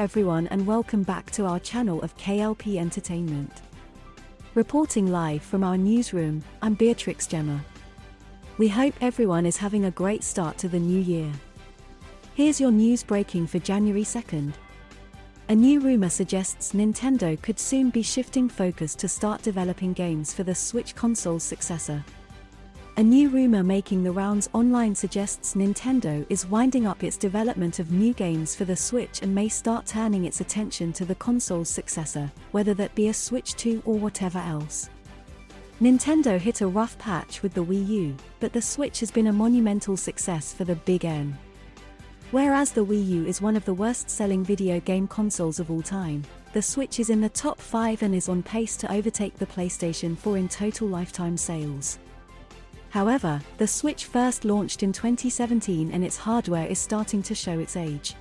everyone and welcome back to our channel of KLP Entertainment. Reporting live from our newsroom, I'm Beatrix Gemma. We hope everyone is having a great start to the new year. Here's your news breaking for January 2nd. A new rumor suggests Nintendo could soon be shifting focus to start developing games for the Switch console's successor. A new rumor making the rounds online suggests Nintendo is winding up its development of new games for the Switch and may start turning its attention to the console's successor, whether that be a Switch 2 or whatever else. Nintendo hit a rough patch with the Wii U, but the Switch has been a monumental success for the Big N. Whereas the Wii U is one of the worst selling video game consoles of all time, the Switch is in the top 5 and is on pace to overtake the PlayStation 4 in total lifetime sales. However, the Switch first launched in 2017 and its hardware is starting to show its age.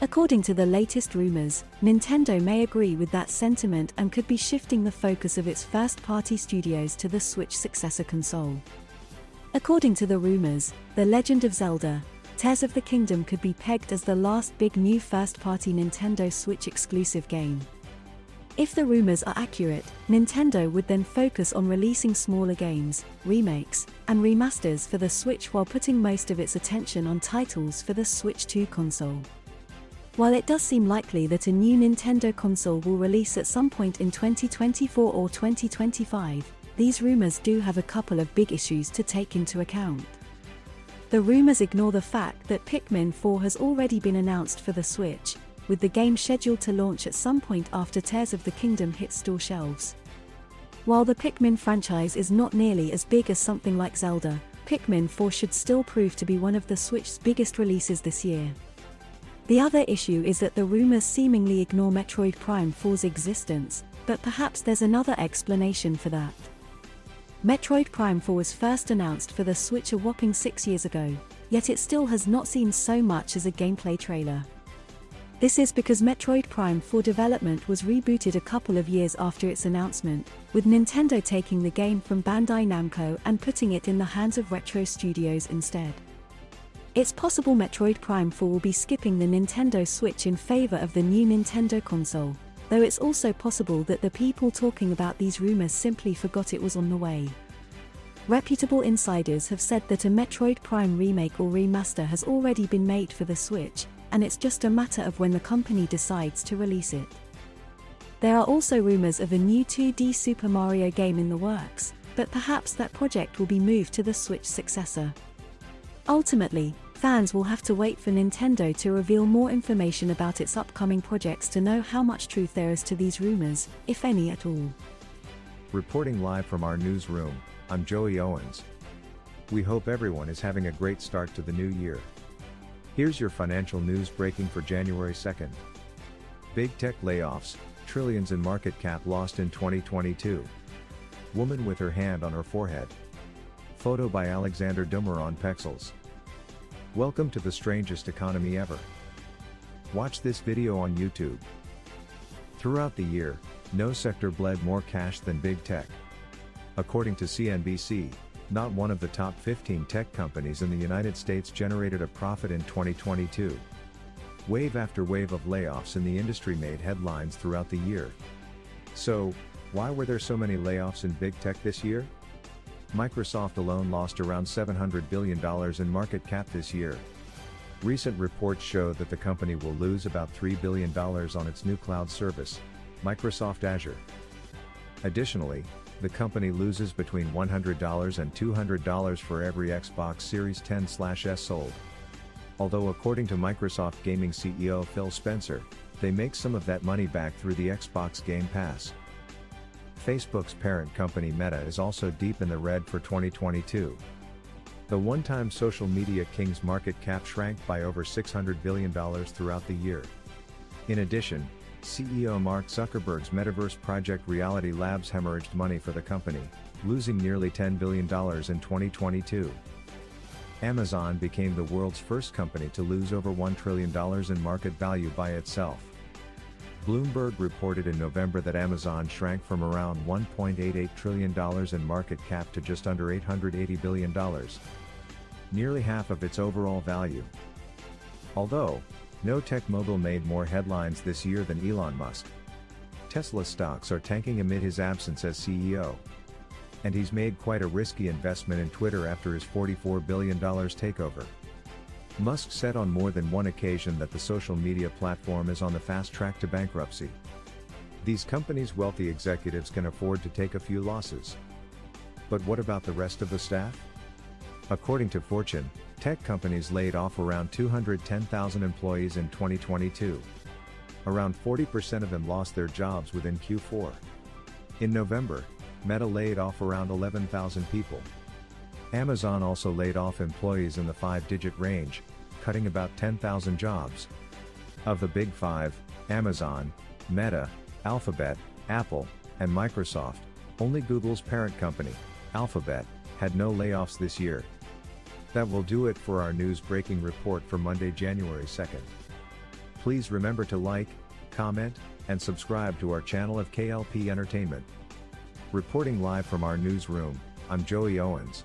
According to the latest rumors, Nintendo may agree with that sentiment and could be shifting the focus of its first party studios to the Switch successor console. According to the rumors, The Legend of Zelda, Tears of the Kingdom could be pegged as the last big new first party Nintendo Switch exclusive game. If the rumors are accurate, Nintendo would then focus on releasing smaller games, remakes, and remasters for the Switch while putting most of its attention on titles for the Switch 2 console. While it does seem likely that a new Nintendo console will release at some point in 2024 or 2025, these rumors do have a couple of big issues to take into account. The rumors ignore the fact that Pikmin 4 has already been announced for the Switch, with the game scheduled to launch at some point after Tears of the Kingdom hits store shelves. While the Pikmin franchise is not nearly as big as something like Zelda, Pikmin 4 should still prove to be one of the Switch's biggest releases this year. The other issue is that the rumors seemingly ignore Metroid Prime 4's existence, but perhaps there's another explanation for that. Metroid Prime 4 was first announced for the Switch a whopping six years ago, yet it still has not seen so much as a gameplay trailer. This is because Metroid Prime 4 development was rebooted a couple of years after its announcement, with Nintendo taking the game from Bandai Namco and putting it in the hands of Retro Studios instead. It's possible Metroid Prime 4 will be skipping the Nintendo Switch in favor of the new Nintendo console, though it's also possible that the people talking about these rumors simply forgot it was on the way. Reputable insiders have said that a Metroid Prime remake or remaster has already been made for the Switch, and it's just a matter of when the company decides to release it. There are also rumors of a new 2D Super Mario game in the works, but perhaps that project will be moved to the Switch successor. Ultimately, fans will have to wait for Nintendo to reveal more information about its upcoming projects to know how much truth there is to these rumors, if any at all. Reporting live from our newsroom, I'm Joey Owens. We hope everyone is having a great start to the new year. Here's your financial news breaking for January 2nd. Big tech layoffs, trillions in market cap lost in 2022. Woman with her hand on her forehead. Photo by Alexander Dummer on Pexels. Welcome to the strangest economy ever. Watch this video on YouTube. Throughout the year, no sector bled more cash than big tech. According to CNBC, not one of the top 15 tech companies in the United States generated a profit in 2022. Wave after wave of layoffs in the industry made headlines throughout the year. So, why were there so many layoffs in big tech this year? Microsoft alone lost around $700 billion in market cap this year. Recent reports show that the company will lose about $3 billion on its new cloud service, Microsoft Azure. Additionally, the company loses between $100 and $200 for every Xbox Series 10/S sold. Although according to Microsoft Gaming CEO Phil Spencer, they make some of that money back through the Xbox Game Pass. Facebook's parent company Meta is also deep in the red for 2022. The one-time social media king's market cap shrank by over $600 billion throughout the year. In addition, CEO Mark Zuckerberg's metaverse project Reality Labs hemorrhaged money for the company, losing nearly $10 billion in 2022. Amazon became the world's first company to lose over $1 trillion in market value by itself. Bloomberg reported in November that Amazon shrank from around $1.88 trillion in market cap to just under $880 billion. Nearly half of its overall value. Although, No tech mogul made more headlines this year than Elon Musk. Tesla stocks are tanking amid his absence as CEO. And he's made quite a risky investment in Twitter after his $44 billion takeover. Musk said on more than one occasion that the social media platform is on the fast track to bankruptcy. These companies' wealthy executives can afford to take a few losses. But what about the rest of the staff? According to Fortune, tech companies laid off around 210,000 employees in 2022. Around 40% of them lost their jobs within Q4. In November, Meta laid off around 11,000 people. Amazon also laid off employees in the five digit range, cutting about 10,000 jobs. Of the big five, Amazon, Meta, Alphabet, Apple, and Microsoft, only Google's parent company, Alphabet, had no layoffs this year. That will do it for our news breaking report for Monday, January 2nd. Please remember to like, comment, and subscribe to our channel of KLP Entertainment. Reporting live from our newsroom, I'm Joey Owens.